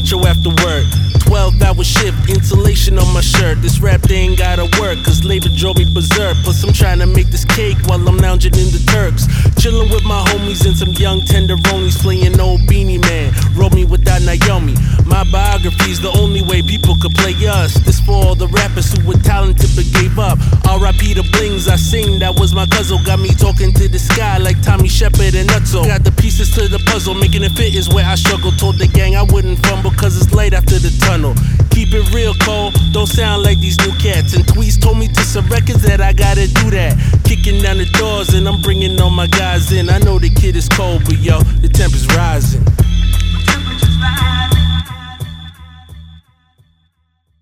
metro after work. 12 hour shift, insulation on my shirt. This rap thing gotta work, cause labor drove me berserk. Plus, I'm trying to make this cake while I'm lounging in the Turks. Chilling with my homies and some young tenderonis playing old Beenie Man. Roll me without Naomi. My biography's the only way people could play us. This for all the rappers who were talented but gave up. RIP the blings I sing, that was my cousin. Got me talking to the sky like Tommy Shepard and Nutso. Got the pieces to the puzzle, making it fit is where I struggle. Told the gang I wouldn't fumble cause it's late after the tunnel. Keep it real, Cole. Don't sound like these new cats. And Tweets told me to some records that I gotta do that. Kicking down the doors and I'm bringing all my guys in. I know the kid is cold, but yo, the temp is rising.